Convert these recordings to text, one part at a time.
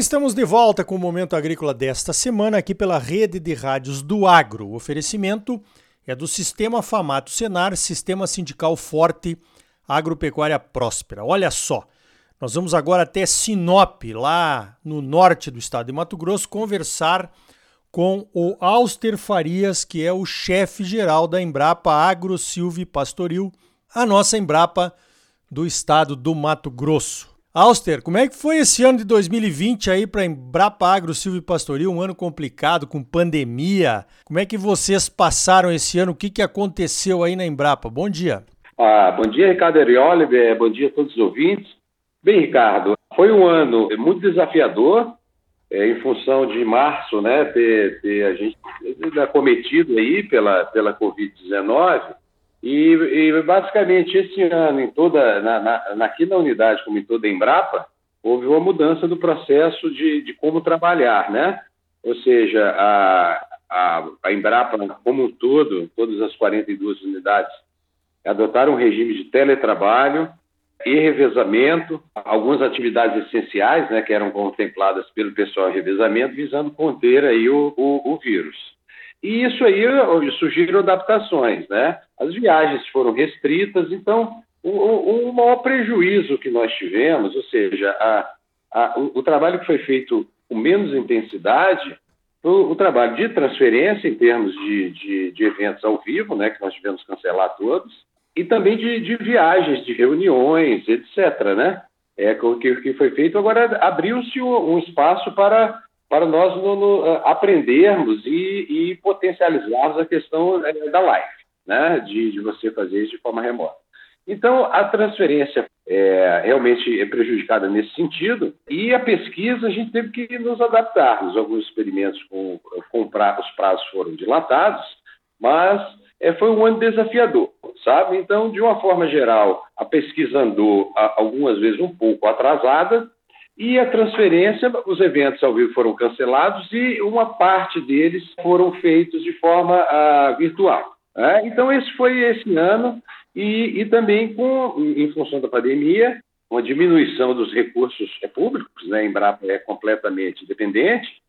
estamos de volta com o Momento Agrícola desta semana aqui pela rede de rádios do Agro. O oferecimento é do Sistema Famato Senar, Sistema Sindical Forte, Agropecuária Próspera. Olha só, nós vamos agora até Sinop, lá no norte do estado de Mato Grosso, conversar com o Auster Farias, que é o chefe geral da Embrapa Agro Silvio Pastoril, a nossa Embrapa do estado do Mato Grosso. Auster, como é que foi esse ano de 2020 aí para Embrapa Agro Silvio Pastoril, um ano complicado com pandemia? Como é que vocês passaram esse ano? O que, que aconteceu aí na Embrapa? Bom dia. Ah, bom dia, Ricardo Arioli, bom dia a todos os ouvintes. Bem, Ricardo, foi um ano muito desafiador, é, em função de março, né, ter, ter a gente acometido aí pela, pela Covid-19, e, e, basicamente esse ano, em toda, na, na, aqui na unidade, como em toda a Embrapa, houve uma mudança do processo de, de como trabalhar, né? Ou seja, a, a, a Embrapa como um todo, todas as 42 unidades, adotaram um regime de teletrabalho e revezamento, algumas atividades essenciais, né, que eram contempladas pelo pessoal em revezamento, visando conter aí o, o, o vírus. E isso aí surgiram adaptações, né? As viagens foram restritas, então o, o, maior prejuízo que nós tivemos, ou seja, a, a, o, o, trabalho que foi feito com menos intensidade, o, trabalho de transferência em termos de, de, de, eventos ao vivo, né, que nós tivemos que cancelar todos, e também de, de viagens, de reuniões, etc. Né? É, que, que foi feito. Agora abriu-se um espaço para para nós no, no, eh, aprendermos e, e, potencializarmos a questão eh, da live, né? de, de, você fazer isso de forma remota. Então, a transferência é, realmente é prejudicada nesse sentido e a pesquisa a gente teve que nos adaptar. Alguns experimentos com, com pra, os prazos foram dilatados, mas é, foi um ano desafiador, sabe? Então, de uma forma geral, a pesquisa andou algumas vezes um pouco atrasada, e a transferência, os eventos ao vivo foram cancelados e uma parte deles foram feitos de forma uh, virtual. Né? Então, esse foi esse ano, e, e, também com, em função da pandemia, uma diminuição dos recursos públicos, né? a Embrapa é completamente independente,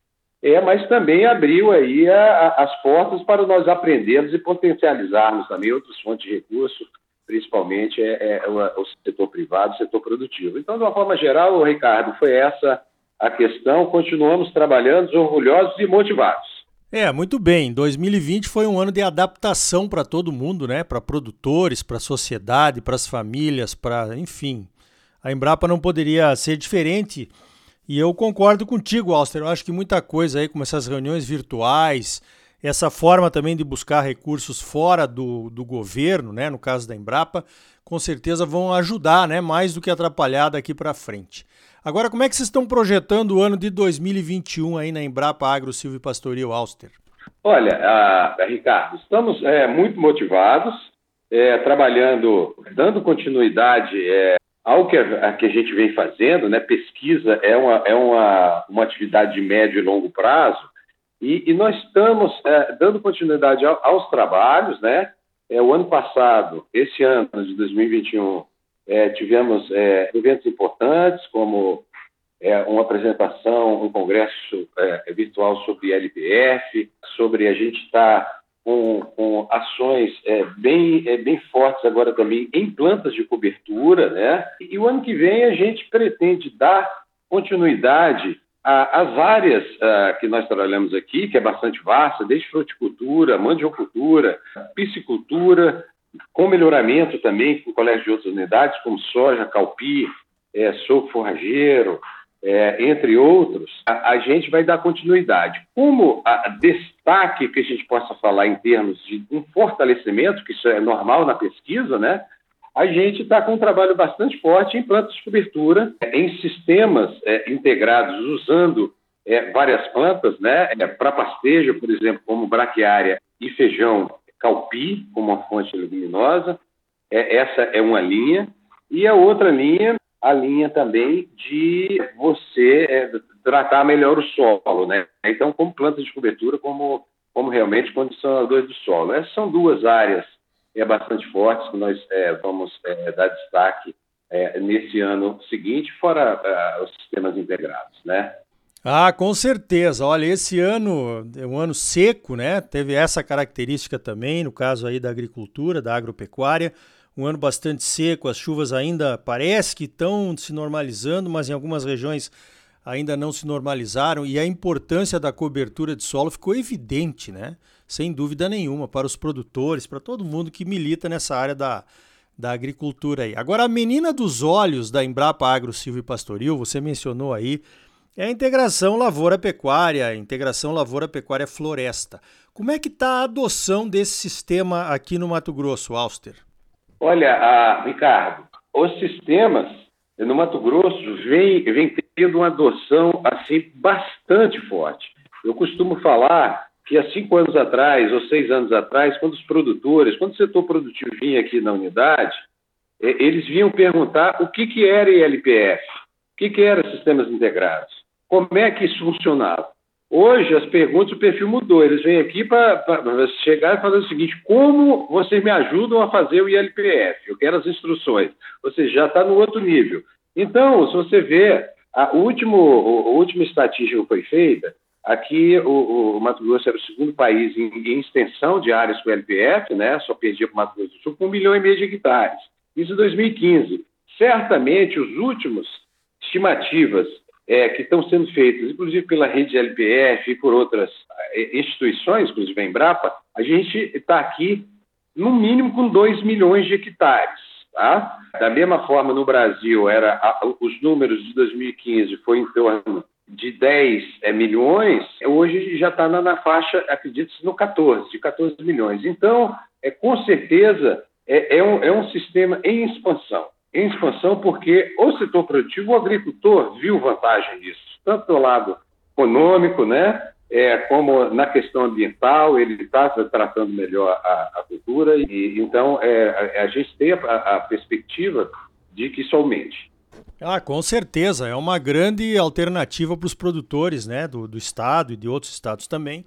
é, mas também abriu aí a, a, as portas para nós aprendermos e potencializarmos também outras fontes de recursos principalmente é, é o, o, setor privado, o setor produtivo. Então, de uma forma geral, Ricardo, foi essa a questão. Continuamos trabalhando, orgulhosos e motivados. É, muito bem. 2020 foi um ano de adaptação para todo mundo, né? Para produtores, para a sociedade, para as famílias, para, enfim. A Embrapa não poderia ser diferente. E eu concordo contigo, Alster. Eu acho que muita coisa aí, como essas reuniões virtuais, essa forma também de buscar recursos fora do, do governo, né, no caso da Embrapa, com certeza vão ajudar, né, mais do que atrapalhar daqui para frente. Agora, como é que vocês estão projetando o ano de 2021 aí na Embrapa Agro Silvio Pastoril Auster? Olha, Ricardo, estamos é, muito motivados, é, trabalhando, dando continuidade é, ao que a, que a, gente vem fazendo, né? Pesquisa é uma, é uma, uma atividade de médio e longo prazo, e, e nós estamos é, dando continuidade ao, aos trabalhos, né? É, o ano passado, esse ano de 2021, é, tivemos é, eventos importantes, como é, uma apresentação, um congresso é, virtual sobre LPF, sobre a gente estar tá com, com, ações bem, bem fortes agora também em plantas de cobertura, né? E, e o ano que vem a gente pretende dar continuidade as áreas uh, que nós trabalhamos aqui, que é bastante vasta, desde fruticultura, mandiocultura, piscicultura, com melhoramento também com colégio de outras unidades, como soja, calpi, é, soco forrageiro, é, entre outros, a, a, gente vai dar continuidade. Como destaque que a gente possa falar em termos de um fortalecimento, que isso é normal na pesquisa, né? A gente está com um trabalho bastante forte em plantas de cobertura, em sistemas é, integrados, usando é, várias plantas, né, é, para pastejo, por exemplo, como braquiária e feijão calpi, como uma fonte luminosa. É, essa é uma linha. E a outra linha, a linha também de você é, tratar melhor o solo, né? Então, como plantas de cobertura, como, como realmente condicionadores do solo. Essas são duas áreas é bastante fortes que nós é, vamos é, dar destaque é, nesse ano seguinte, fora uh, os sistemas integrados, né? Ah, com certeza. Olha, esse ano é um ano seco, né? Teve essa característica também, no caso aí da agricultura, da agropecuária. Um ano bastante seco, as chuvas ainda parece que estão se normalizando, mas em algumas regiões ainda não se normalizaram e a importância da cobertura de solo ficou evidente, né? Sem dúvida nenhuma, para os produtores, para todo mundo que milita nessa área da, da agricultura aí. Agora, a menina dos olhos da Embrapa Agro Silvio e Pastoril, você mencionou aí, é a integração lavoura-pecuária, integração lavoura-pecuária-floresta. Como é que está a adoção desse sistema aqui no Mato Grosso, Auster? Olha, Ricardo, os sistemas no Mato Grosso vem, vem tendo uma adoção assim bastante forte. Eu costumo falar que há cinco anos atrás, ou seis anos atrás, quando os produtores, quando o setor produtivo vinha aqui na unidade, eles vinham perguntar o que, que era ILPF, o que, que era sistemas integrados, como é que isso funcionava. Hoje, as perguntas, o perfil mudou. Eles vêm aqui para chegar e fazer o seguinte: como vocês me ajudam a fazer o ILPF? Eu quero as instruções. Ou seja, já está no outro nível. Então, se você vê, a último, a última estatística que foi feita, Aqui, o, o, Mato Grosso era o segundo país em, em extensão de áreas com LPF, né? só perdia para o Mato Grosso do Sul, com um milhão e meio de hectares. Isso em 2015. Certamente, os últimos estimativas é, que estão sendo feitas, inclusive pela rede LPF e por outras é, instituições, inclusive a Embrapa, a gente está aqui, no mínimo, com 2 milhões de hectares. Tá? Da mesma forma, no Brasil, era os números de 2015 foi em torno de 10 é, milhões, hoje já está na, na, faixa, acredito no 14, de 14 milhões. Então, é, com certeza, é, é, um, é um sistema em expansão. Em expansão porque o setor produtivo, o agricultor, viu vantagem nisso, tanto do lado econômico, né, é, como na questão ambiental, ele está tratando melhor a, a cultura, e então é, a, a, gente tem a, a perspectiva de que isso aumente. Ah, com certeza. É uma grande alternativa para os produtores né, do, do estado e de outros estados também.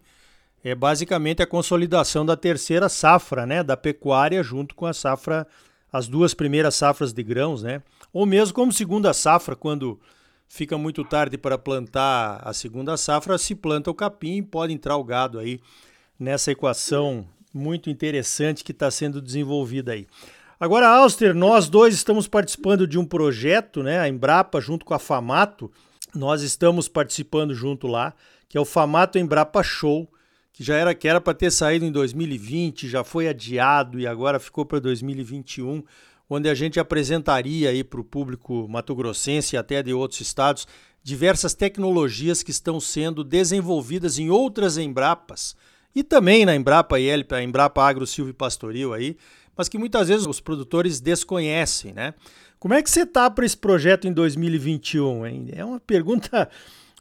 É basicamente a consolidação da terceira safra né, da pecuária junto com a safra, as duas primeiras safras de grãos, né? Ou mesmo como segunda safra, quando fica muito tarde para plantar a segunda safra, se planta o capim e pode entrar o gado aí nessa equação muito interessante que está sendo desenvolvida aí. Agora, Auster, nós dois estamos participando de um projeto, né? A Embrapa junto com a Famato, nós estamos participando junto lá, que é o Famato Embrapa Show, que já era que era para ter saído em 2020, já foi adiado e agora ficou para 2021, onde a gente apresentaria aí para o público mato-grossense e até de outros estados diversas tecnologias que estão sendo desenvolvidas em outras Embrapas e também na Embrapa IL, a Embrapa Agro Silvio Pastoril aí, mas que muitas vezes os produtores desconhecem, né? Como é que você está para esse projeto em 2021? Hein? É uma pergunta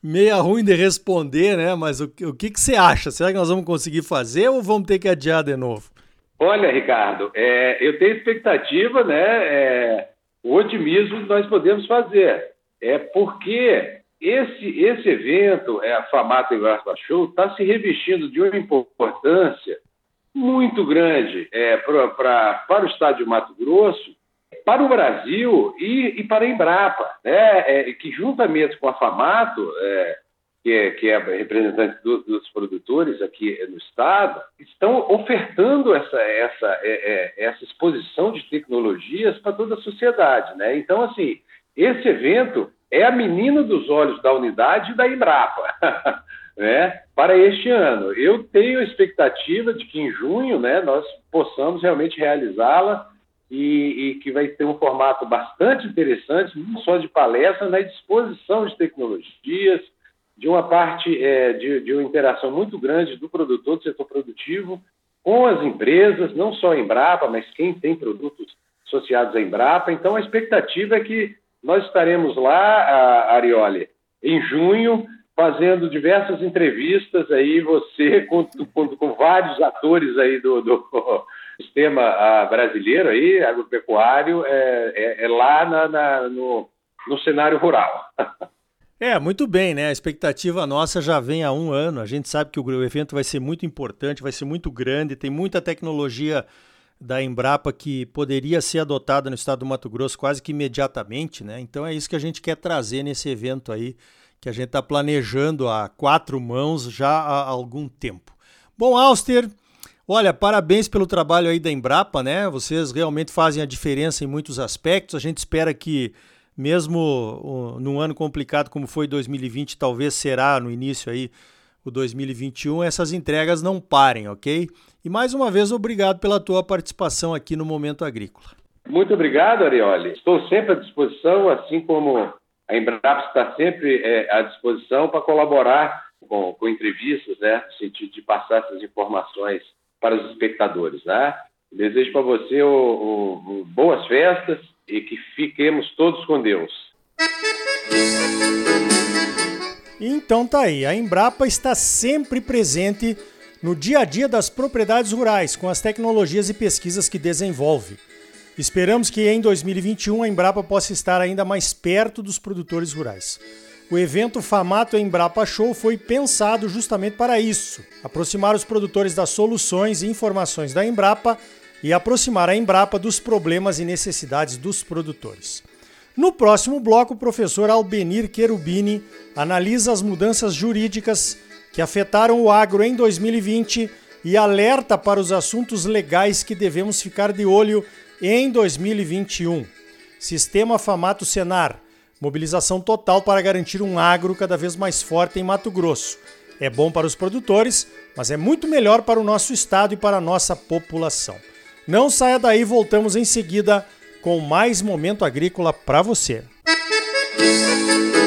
meia ruim de responder, né? Mas o, o que, que você acha? Será que nós vamos conseguir fazer ou vamos ter que adiar de novo? Olha, Ricardo, é, eu tenho expectativa, né? É, o otimismo que nós podemos fazer. É porque esse, esse evento, é, a Famato Embrapa Show, está se revestindo de uma importância muito grande é, pra, pra, para o estado de Mato Grosso, para o Brasil e, e para a Embrapa, né? É, que juntamente com a FAMATO, é, que, é, que é representante do, dos produtores aqui no estado, estão ofertando essa, essa, é, é, essa exposição de tecnologias para toda a sociedade. Né? Então, assim, esse evento é a menina dos olhos da unidade da Embrapa. né, para este ano. Eu tenho a expectativa de que em junho né, nós possamos realmente realizá-la e, e, que vai ter um formato bastante interessante, não só de palestra, mas de exposição de tecnologias, de uma parte é, de, de, uma interação muito grande do produtor, do setor produtivo, com as empresas, não só a Embrapa, mas quem tem produtos associados à Embrapa. Então, a expectativa é que nós estaremos lá, Arioli, em junho, fazendo diversas entrevistas aí, você com, com, com vários atores aí do, do sistema ah, brasileiro aí, agropecuário, é, é, é lá na, na, no, no cenário rural. É, muito bem, né? A expectativa nossa já vem há um ano. A gente sabe que o evento vai ser muito importante, vai ser muito grande, tem muita tecnologia da Embrapa que poderia ser adotada no estado do Mato Grosso quase que imediatamente, né? Então é isso que a gente quer trazer nesse evento aí que a gente está planejando a quatro mãos já há algum tempo. Bom, Auster, olha, parabéns pelo trabalho aí da Embrapa, né? Vocês realmente fazem a diferença em muitos aspectos. A gente espera que, mesmo num ano complicado como foi 2020, talvez será no início aí o 2021, essas entregas não parem, ok? E mais uma vez, obrigado pela tua participação aqui no Momento Agrícola. Muito obrigado, Arioli. Estou sempre à disposição, assim como a Embrapa está sempre é, à disposição para colaborar com, com, entrevistas, né, no sentido de passar essas informações para os espectadores. Né? Desejo para você o, o, o, boas festas e que fiquemos todos com Deus. Então tá aí, a Embrapa está sempre presente no dia a dia das propriedades rurais com as tecnologias e pesquisas que desenvolve. Esperamos que em 2021 a Embrapa possa estar ainda mais perto dos produtores rurais. O evento Famato Embrapa Show foi pensado justamente para isso: aproximar os produtores das soluções e informações da Embrapa e aproximar a Embrapa dos problemas e necessidades dos produtores. No próximo bloco, o professor Albenir Cherubini analisa as mudanças jurídicas que afetaram o agro em 2020 e alerta para os assuntos legais que devemos ficar de olho em 2021. Sistema Famato Senar. Mobilização total para garantir um agro cada vez mais forte em Mato Grosso. É bom para os produtores, mas é muito melhor para o nosso estado e para a nossa população. Não saia daí, voltamos em seguida com mais momento agrícola para você. Música